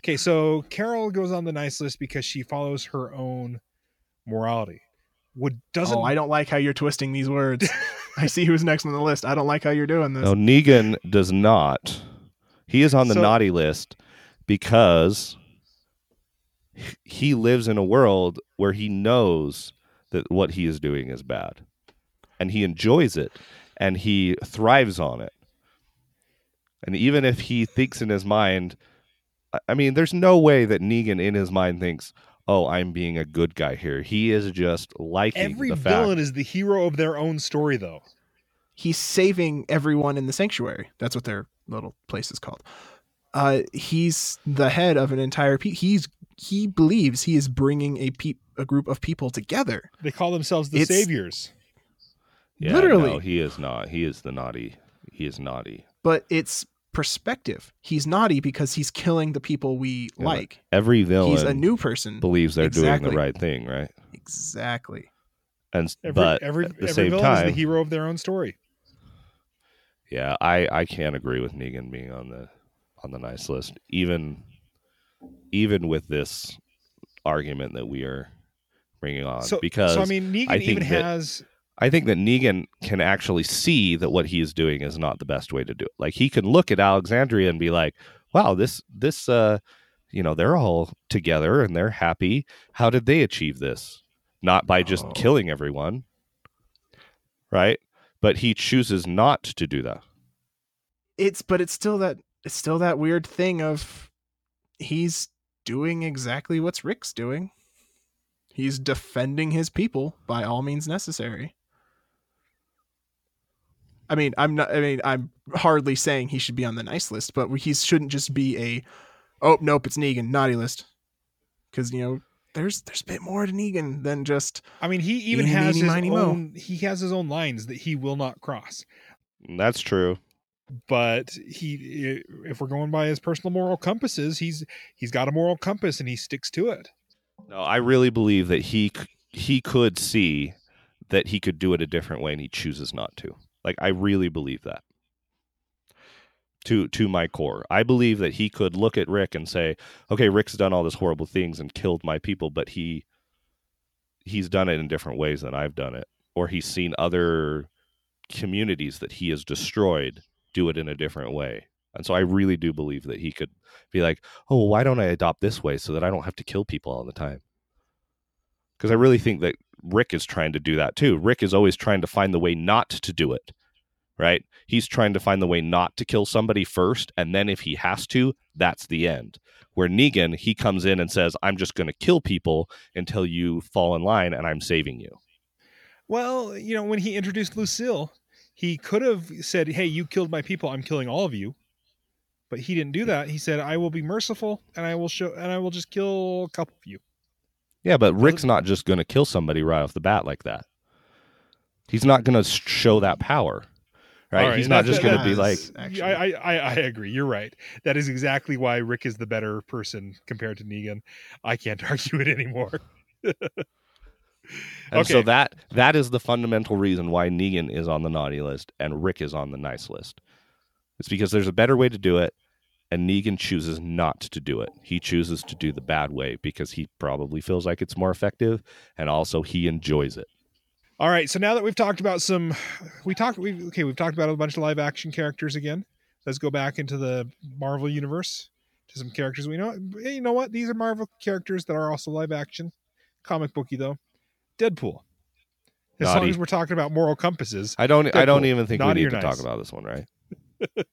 Okay, so Carol goes on the nice list because she follows her own morality. Would doesn't Oh, I don't like how you're twisting these words. I see who's next on the list. I don't like how you're doing this. No, Negan does not. He is on the So- naughty list because he lives in a world where he knows that what he is doing is bad, and he enjoys it, and he thrives on it. And even if he thinks in his mind, I- I mean, there's no way that Negan in his mind thinks, "Oh, I'm being a good guy here." He is just liking every the fact. villain is the hero of their own story though. he's saving everyone in the sanctuary. That's what their little place is called. Uh, he's the head of an entire. Pe- he's he believes he is bringing a pe- a group of people together. They call themselves the It's- saviors. Yeah, Literally. no, he is not. He is the naughty. He is naughty. But it's perspective. He's naughty because he's killing the people we but like. Every villain He's a new person. believes they're doing the right thing, right? Exactly. And Every but every at the every same villain is the hero of their own story. yeah, I I can't agree with Negan being on the on the nice list, even even with this argument that we are bringing on, So because so I mean Negan I think even that- has I think that Negan can actually see that what he is doing is not the best way to do it. Like he can look at Alexandria and be like, "Wow, this this uh, you know, they're all together and they're happy. How did they achieve this? Not by just Oh. killing everyone, right? But he chooses not to do that. It's but it's still that it's still that weird thing of he's doing exactly what's Rick's doing. He's defending his people by all means necessary. I mean, I'm not. I mean, I'm hardly saying he should be on the nice list, but he shouldn't just be a, oh nope, it's Negan naughty list, because you know there's there's a bit more to Negan than just I mean, he even Eeny, has meeny, his miny, mo. own. He has his own lines that he will not cross. That's true. But he, if we're going by his personal moral compasses, he's he's got a moral compass and he sticks to it. No, I really believe that he he could see that he could do it a different way, and he chooses not to. Like I really believe that. To to my core, I believe that he could look at Rick and say, "Okay, Rick's done all these horrible things and killed my people, but he he's done it in different ways than I've done it, or he's seen other communities that he has destroyed do it in a different way." And so I really do believe that he could be like, "Oh, why don't I adopt this way so that I don't have to kill people all the time?" Because I really think that Rick is trying to do that too. Rick is always trying to find the way not to do it, right? He's trying to find the way not to kill somebody first, and then if he has to, that's the end. Where Negan, he comes in and says, I'm just going to kill people until you fall in line and I'm saving you. Well, you know, when he introduced Lucille, he could have said, "Hey, you killed my people. I'm killing all of you." But he didn't do that. He said, "I will be merciful and I will show and I will just kill a couple of you." Yeah, but Rick's not just going to kill somebody right off the bat like that. He's not going to show that power, right? Right, He's not just going to be like, actually. I, I, I I agree. You're right. That is exactly why Rick is the better person compared to Negan. I can't argue it anymore. and so that that is the fundamental reason why Negan is on the naughty list and Rick is on the nice list. It's because there's a better way to do it, and Negan chooses not to do it. He chooses to do the bad way because he probably feels like it's more effective, and also he enjoys it. All right. So now that we've talked about some, we talked. We okay. We've talked about a bunch of live action characters again. Let's go back into the Marvel universe to some characters we know. You know what? These are Marvel characters that are also live action, comic booky though. Deadpool. As long as we're talking about moral compasses, I don't. I don't even think Naughty we need to nice? talk about this one, right?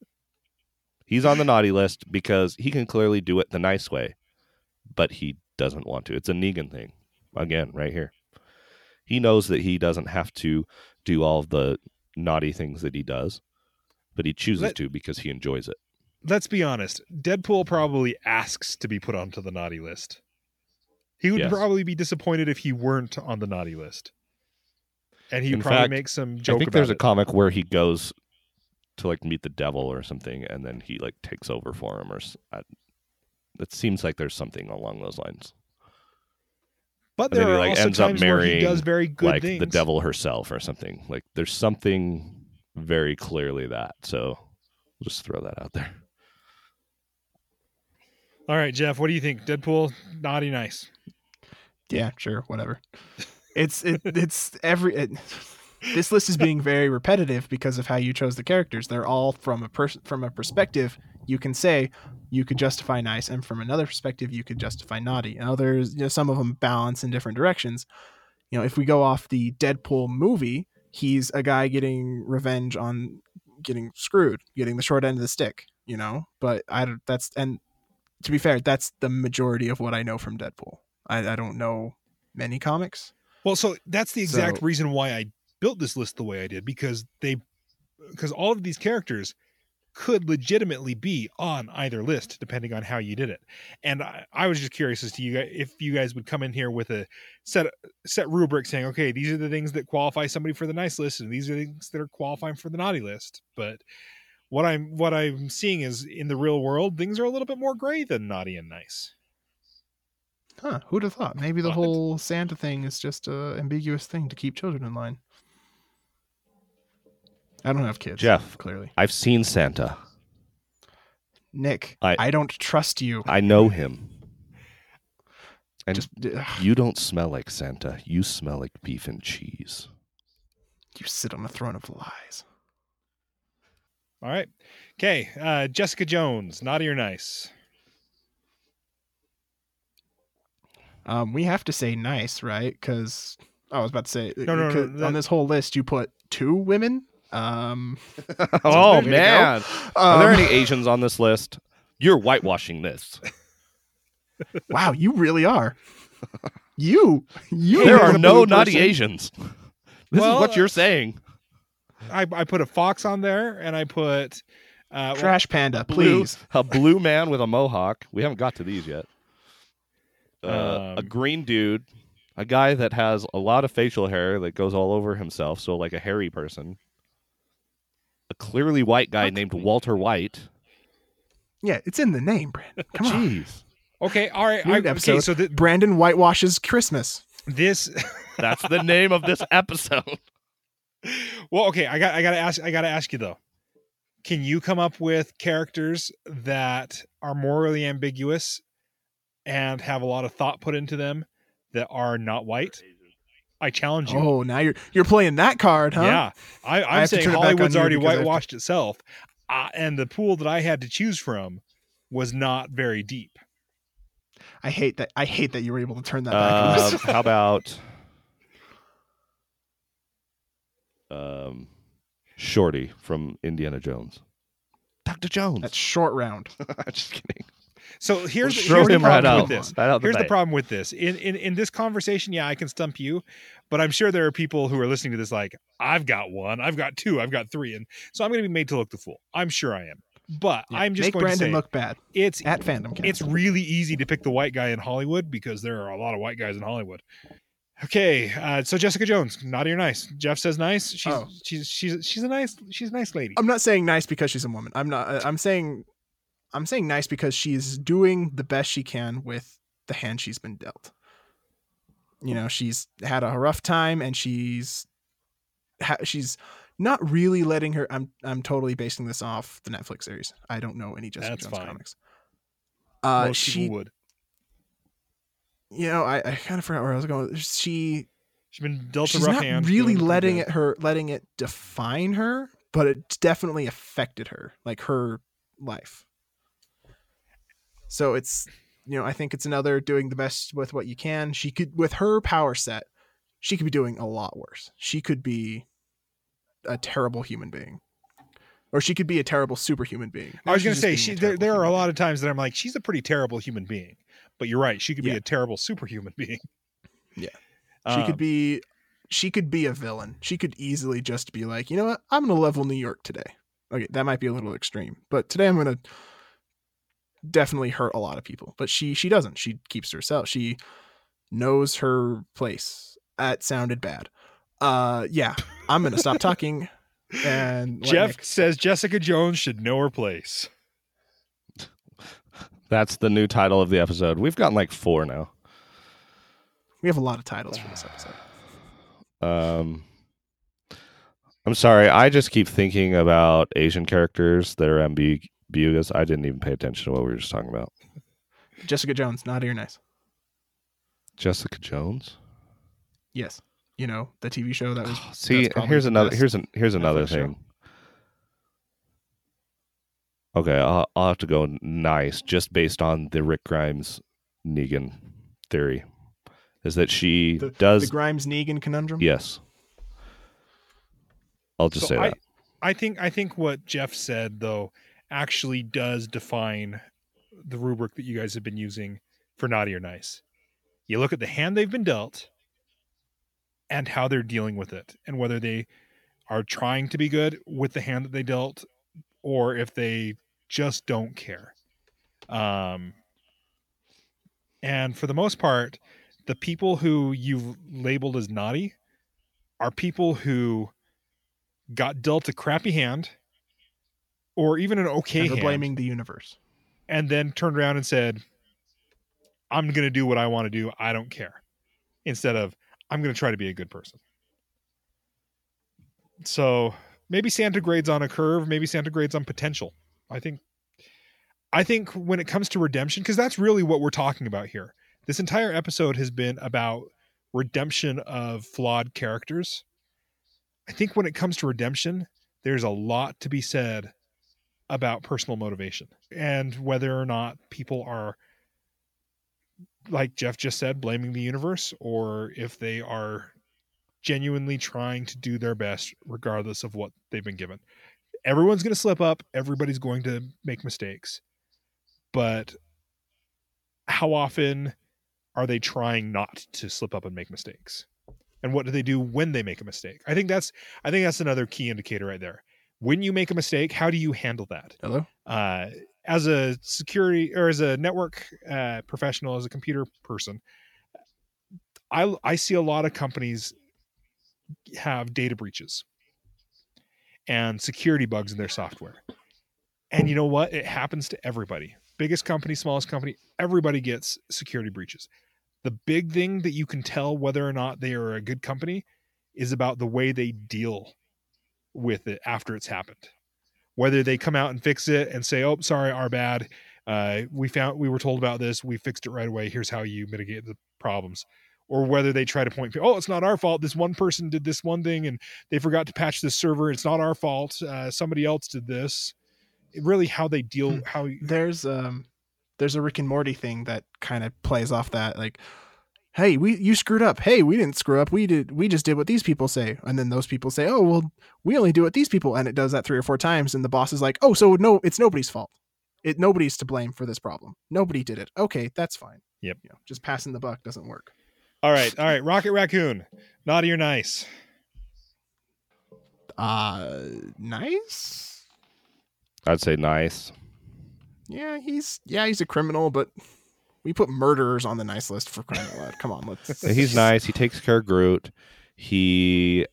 He's on the naughty list because he can clearly do it the nice way, but he doesn't want to. It's a Negan thing, again, right here. He knows that he doesn't have to do all the naughty things that he does, but he chooses Let- to because he enjoys it. let's be honest. Deadpool probably asks to be put onto the naughty list. He would Yes. probably be disappointed if he weren't on the naughty list, and he would probably fact, make some joke I think there's a comic where he goes to like meet the devil or something, and then he like takes over for him, or s- I- it seems like there's something along those lines. But and then there he, like, also ends up times where he marrying, does very good like things. the devil herself or something. Like there's something very clearly that. So we'll just throw that out there. All right, Jeff, what do you think? Deadpool, naughty, nice. Yeah, sure, whatever. It's it, it's every it, this list is being very repetitive because of how you chose the characters. They're all from a person from a perspective you can say you could justify nice, and from another perspective you could justify naughty. And others, you know, some of them balance in different directions. You know, if we go off the Deadpool movie, he's a guy getting revenge on getting screwed, getting the short end of the stick. You know, but I don't- that's and to be fair, that's the majority of what I know from Deadpool. I, I don't know many comics. Well, so that's the exact So- reason why I built this list the way I did because they because all of these characters could legitimately be on either list depending on how you did it. And I, I was just curious as to you guys if you guys would come in here with a set set rubric saying, okay, these are the things that qualify somebody for the nice list, and these are the things that are qualifying for the naughty list. But what I'm what I'm seeing is in the real world, things are a little bit more gray than naughty and nice. Huh? Who'd have thought? Maybe the What? whole Santa thing is just a ambiguous thing to keep children in line. I don't have kids, Jeff. Clearly, I've seen Santa. Nick. I- I, don't trust you. I know him. And just ugh, you don't smell like Santa. You smell like beef and cheese. you sit on a throne of lies. All right. Okay. Uh, Jessica Jones, naughty or nice? Um, we have to say nice, right? Because I was about to say, No, no, no, 'cause that- on this whole list, you put two women. Um, oh way to go. man, are there um, any Asians on this list? You're whitewashing this. wow, you really are. You, you. there are are no naughty person. Asians. This Well, is what uh, you're saying. I, I put a fox on there, and I put uh, well, Trash panda, Blue, please. a blue man with a mohawk. We haven't got to these yet. uh, a Um, green dude, a guy that has a lot of facial hair that goes all over himself, so like a hairy person. A clearly white guy named Walter White. Yeah, it's in the name, Branden. Come on. Jeez, Okay, all right. New I, okay, so th- Branden whitewashes Christmas. this that's the name of this episode. well, okay, I got I got to ask I got to ask you though. Can you come up with characters that are morally ambiguous and have a lot of thought put into them that are not white? I challenge you. Oh, now you're you're playing that card, huh? Yeah, I, I'm have to saying turn it Hollywood's already because I have to- whitewashed itself, uh, and the pool that I had to choose from was not very deep. I hate that. I hate that you were able to turn that back on Um, how about um, Shorty from Indiana Jones? Doctor Jones. That's short round. Just kidding. So here's, the- Throw here's the him right problem out. with this. Right out the Here's the problem with this. In, in in this conversation, yeah, I can stump you, but I'm sure there are people who are listening to this like, I've got one, I've got two, I've got three, and so I'm going to be made to look the fool. I'm sure I am, but Yeah, I'm just Make going Branden to say look bad it's at fandom. Cast. it's really easy to pick the white guy in Hollywood because there are a lot of white guys in Hollywood. Okay, uh, so Jessica Jones, naughty or nice? Jeff says nice. She's Oh. she's she's she's a nice she's a nice lady. I'm not saying nice because she's a woman. I'm not. uh, I'm saying, I'm saying nice because she's doing the best she can with the hand she's been dealt. You know, she's had a rough time, and she's, ha- she's not really letting her. I'm I'm totally basing this off the Netflix series. I don't know any Jessica That's Jones fine. comics. Uh, Most she, would. you know, I, I kind of forgot where I was going. She She's been dealt a she's rough not hand. really letting it her letting it define her but it definitely affected her like her life so it's you know i think it's another doing the best with what you can she could with her power set she could be doing a lot worse she could be a terrible human being or she could be a terrible superhuman being I was going to say she, there, there are a lot of times that I'm like, she's a pretty terrible human being. But you're right, she could be Yeah. a terrible superhuman being. Yeah. She Um, could be she could be a villain. She could easily just be like, you know what? I'm gonna level New York today. Okay, that might be a little extreme, but today I'm gonna definitely hurt a lot of people. But she she doesn't. She keeps to herself. She knows her place. That sounded bad. Uh yeah. I'm gonna stop talking and Jeff Nick- says Jessica Jones should know her place. That's the new title of the episode. We've gotten like four now. we have a lot of titles for this episode. Um, I'm sorry. I just keep thinking about Asian characters that are ambiguous. I didn't even pay attention to what we were just talking about. Jessica Jones, not here nice. Jessica Jones. Yes. You know, the TV show that was oh, See, that's probably here's another. Here's an. Here's another Netflix show. thing. Okay, I'll, I'll have to go nice just based on the Rick Grimes Negan theory. Is that she the does? Grimes Negan conundrum. yes. I'll just So say I, that. I think I think what Jeff said though actually does define the rubric that you guys have been using for naughty or nice. You look at the hand they've been dealt and how they're dealing with it and whether they are trying to be good with the hand that they dealt or if they just don't care. Um and for the most part, the people who you've labeled as naughty are people who got dealt a crappy hand or even an okay hand blaming the universe. and then turned around and said i'm going to do what i want to do. I don't care. Instead of i'm going to try to be a good person. So maybe santa grades on a curve maybe santa grades on potential. I think i think when it comes to redemption because that's really what we're talking about here. This entire episode has been about redemption of flawed characters. I think when it comes to redemption there's a lot to be said about personal motivation and whether or not people are like Jeff just said blaming the universe or if they are genuinely trying to do their best regardless of what they've been given. Everyone's going to slip up, everybody's going to make mistakes. But how often are they trying not to slip up and make mistakes? And what do they do when they make a mistake? I think that's I think that's another key indicator right there. When you make a mistake, how do you handle that? Hello. Uh, as a security or as a network uh, professional, as a computer person, I I see a lot of companies have data breaches and security bugs in their software. And you know what? It happens to everybody. Biggest company, smallest company, everybody gets security breaches. The big thing that you can tell whether or not they are a good company is about the way they deal with it after it's happened. Whether they come out and fix it and say, "Oh, sorry, our bad. Uh, we found we were told about this. We fixed it right away. Here's how you mitigate the problems." Or whether they try to point, "Oh, it's not our fault. This one person did this one thing and they forgot to patch this server. It's not our fault. Uh, somebody else did this." Really, how they deal, Hmm. how There's um there's a Rick and Morty thing that kind of plays off that like hey, we you screwed up. Hey, we didn't screw up. We did we just did what these people say. And then those people say, "Oh, well, we only do what these people." And it does that 3 or 4 times and the boss is like, "Oh, so no, it's nobody's fault. It nobody's to blame for this problem. Nobody did it. Okay, that's fine." Yep. You know, just passing the buck doesn't work. All right, all right. Rocket Raccoon, naughty or nice? Uh nice? I'd say nice. Yeah, he's yeah, he's a criminal, but we put murderers on the nice list for crying out loud. Come on, let's He's nice. He takes care of Groot. He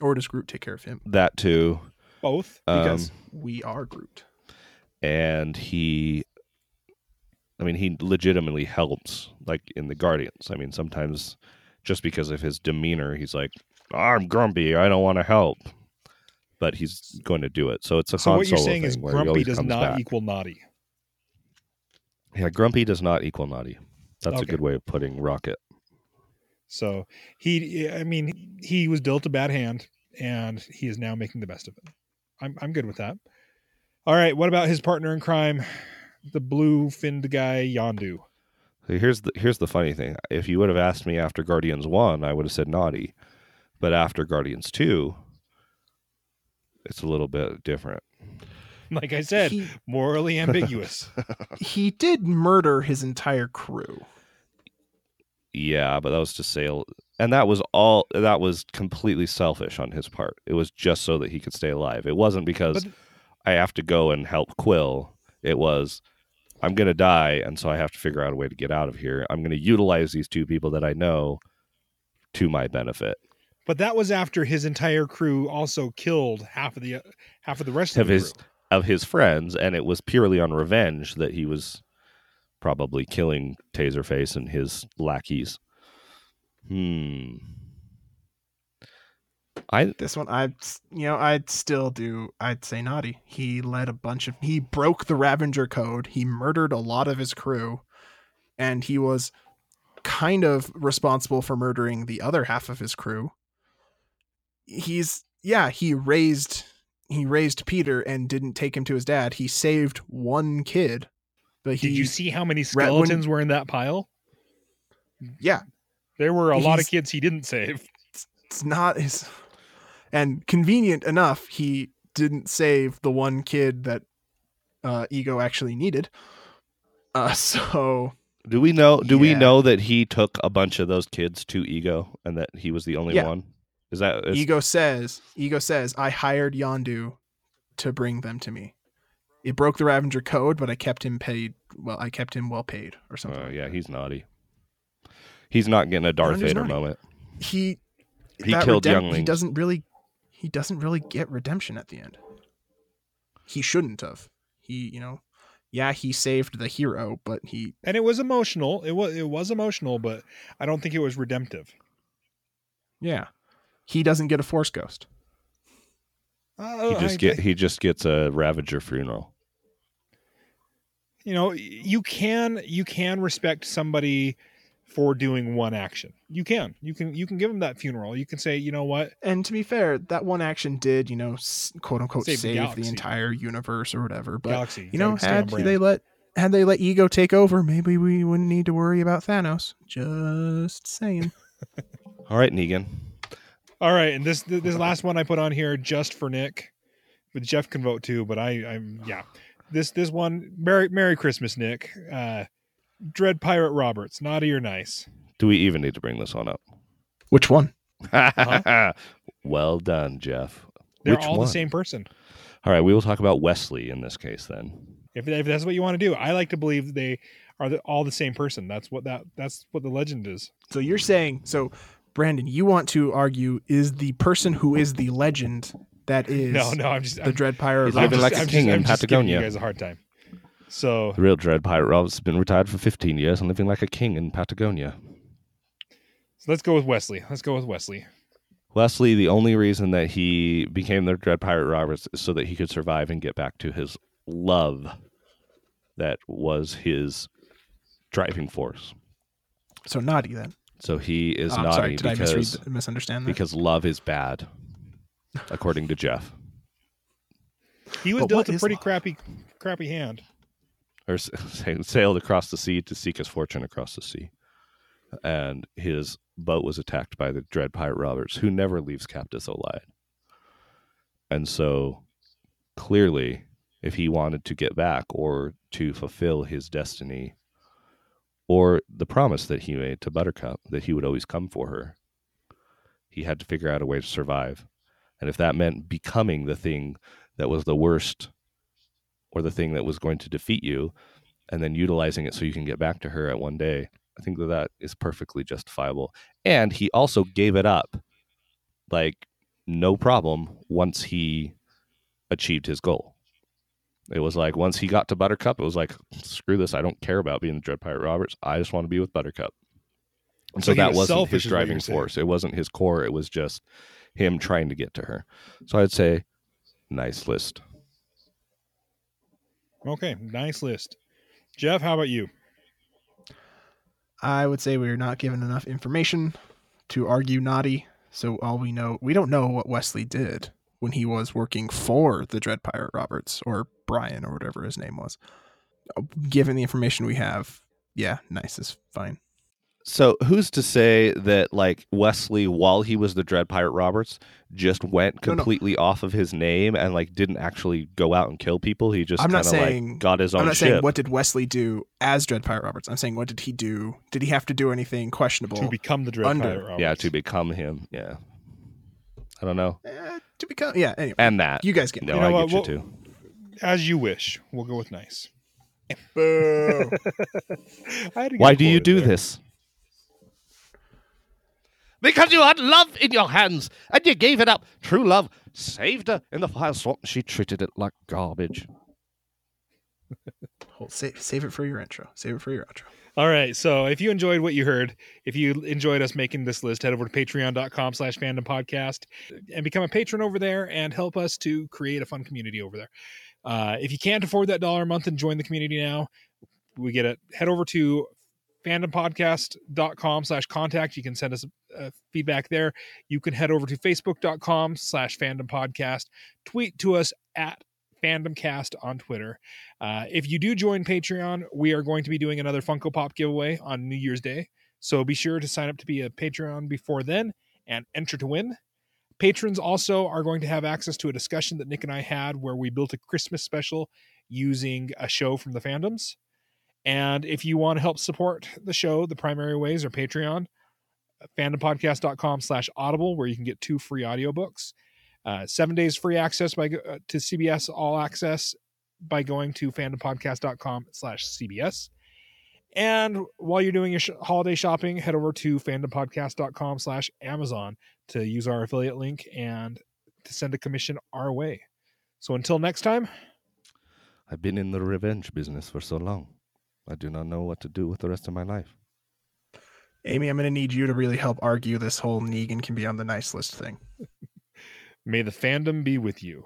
Or does Groot take care of him? that too. Both. Because Um, we are Groot. and he I mean he legitimately helps like in the Guardians. I mean sometimes just because of his demeanor he's like I'm grumpy, I don't want to help. But he's going to do it. So it's a So Han what you're Solo saying is thing where grumpy does not back. equal naughty. Yeah, grumpy does not equal naughty. That's Okay. a good way of putting Rocket. So he, I mean, he was dealt a bad hand, and he is now making the best of it. I'm I'm good with that. All right, what about his partner in crime, the blue finned guy Yondu? So here's the here's the funny thing. If you would have asked me after Guardians one, I would have said naughty, but after Guardians two, it's a little bit different. Like I said, he, morally ambiguous. he did murder his entire crew. Yeah, but that was to sail, and that was all. That was completely selfish on his part. It was just so that he could stay alive. It wasn't because But- I have to go and help Quill. It was I'm going to die, and so I have to figure out a way to get out of here. I'm going to utilize these two people that I know to my benefit. but that was after his entire crew also killed half of the uh, half of the rest of, Of the his- crew. Of his friends, and it was purely on revenge that he was probably killing Taserface and his lackeys. Hmm. I This one, I, you know, I'd still do. I'd say naughty. He led a bunch of. He broke the Ravager code. He murdered a lot of his crew, and he was kind of responsible for murdering the other half of his crew. He's yeah. He raised he raised Peter and didn't take him to his dad. He saved one kid, but he Did you see how many Ra- when- skeletons were in that pile? yeah. There were a lot of kids he didn't save. it's not his and convenient enough he didn't save the one kid that uh ego actually needed uh so do we know do we know that he took a bunch of those kids to Ego and that he was the only Yeah. one? Is that is, ego says ego says i hired yondu to bring them to me it broke the ravager code but i kept him paid well i kept him well paid or something uh, like yeah, that. he's naughty. He's not getting a Darth Yondu's Vader naughty. moment. he He that killed redemp- he younglings. doesn't really he doesn't really get redemption at the end he shouldn't have he you know yeah he saved the hero but he and it was emotional. It was it was emotional, but I don't think it was redemptive. Yeah. He doesn't get a force ghost. Uh, He just I- get I- he just gets a Ravager funeral. you know, you can you can respect somebody for doing one action. You can you can you can give them that funeral. You can say, you know what, And to be fair, that one action did, you know, quote unquote Save save, the the, entire universe or whatever. But Galaxy, you know, gotta stay on had they let had they let ego take over, maybe we wouldn't need to worry about Thanos. Just saying. All right, Negan. All right, and this this last one I put on here just for Nick, but Jeff can vote too. But I I'm yeah, this this one Merry Merry Christmas Nick, uh, Dread Pirate Roberts, naughty or nice? Do we even need to bring this one up? Which one? Uh-huh. well done, Jeff. They're Which all one? the same person. All right, we will talk about Wesley in this case then. If, if that's what you want to do, I like to believe they are the, all the same person. That's what that that's what the legend is. So you're saying so, Branden? You want to argue is the person who is the legend that is No, no, I'm just the I'm, Dread Pirate? He's I'm living just- like a I'm king just, in I'm just You Patagonia. guys a hard time. So The real Dread Pirate Roberts has been retired for 15 years and living like a king in Patagonia. So let's go with Wesley. Let's go with Wesley. Wesley, the only reason that he became the Dread Pirate Roberts is so that he could survive and get back to his love that was his driving force. So naughty then. So he is Oh, I'm naughty sorry, did I because, misread, misunderstand that? because love is bad, according to Jeff. He was But dealt a pretty love? crappy crappy hand. Or sailed across the sea to seek his fortune across the sea. And his boat was attacked by the Dread Pirate Roberts, who never leaves captives alive. And so clearly, if he wanted to get back or to fulfill his destiny or the promise that he made to Buttercup that he would always come for her, he had to figure out a way to survive. And if that meant becoming the thing that was the worst or the thing that was going to defeat you and then utilizing it so you can get back to her at one day, I think that that is perfectly justifiable. And he also gave it up like no problem once he achieved his goal. It was like once he got to Buttercup, it was like, screw this. I don't care about being the Dread Pirate Roberts. I just want to be with Buttercup. And so, So that was wasn't his is what you're driving force. It wasn't his core. It was just him trying to get to her. So I'd say, nice list. Okay, nice list. Jeff, how about you? I would say we're not given enough information to argue naughty. So all we know, we don't know what Wesley did when he was working for the Dread Pirate Roberts or Brian or whatever his name was. Uh, Given the information we have, yeah, nice is fine. So who's to say that like Wesley, while he was the Dread Pirate Roberts, just went No, no. completely off of his name and like didn't actually go out and kill people? He just I'm kind not of saying- like got his own I'm not ship. saying what did Wesley do as Dread Pirate Roberts. I'm saying what did he do? Did he have to do anything questionable? To become the Dread under- Pirate Roberts. yeah, to become him. Yeah, I don't know. Eh, to become, yeah. Anyway, And that. you guys get no, You know I what, get you we'll- too. As you wish. We'll go with nice. Boo. I had to get Why do you do there. this? Because you had love in your hands and you gave it up. True love saved her in the fire swamp. She treated it like garbage. Hold, save, save it for your intro. Save it for your outro. All right. So if you enjoyed what you heard, if you enjoyed us making this list, head over to patreon.com slash fandom podcast and become a patron over there and help us to create a fun community over there. Uh, if you can't afford that dollar a month and join the community now, we get it. Head over to fandompodcast.com slash contact. You can send us uh, feedback there. You can head over to facebook.com slash fandom podcast. Tweet to us at fandomcast on Twitter. Uh, if you do join Patreon, we are going to be doing another Funko Pop giveaway on New Year's Day. So be sure to sign up to be a Patreon before then and enter to win. Patrons also are going to have access to a discussion that Nick and I had where we built a Christmas special using a show from the fandoms. And if you want to help support the show, the primary ways are Patreon, fandompodcast.com slash audible, where you can get two free audiobooks. Uh, seven days free access by uh, to CBS All Access by going to fandompodcast.com slash CBS. And while you're doing your sh- holiday shopping, head over to fandompodcast.com slash Amazon to use our affiliate link and to send a commission our way. So until next time, I've been in the revenge business for so long. I do not know what to do with the rest of my life. Amy, I'm going to need you to really help argue this whole Negan can be on the nice list thing. May the fandom be with you.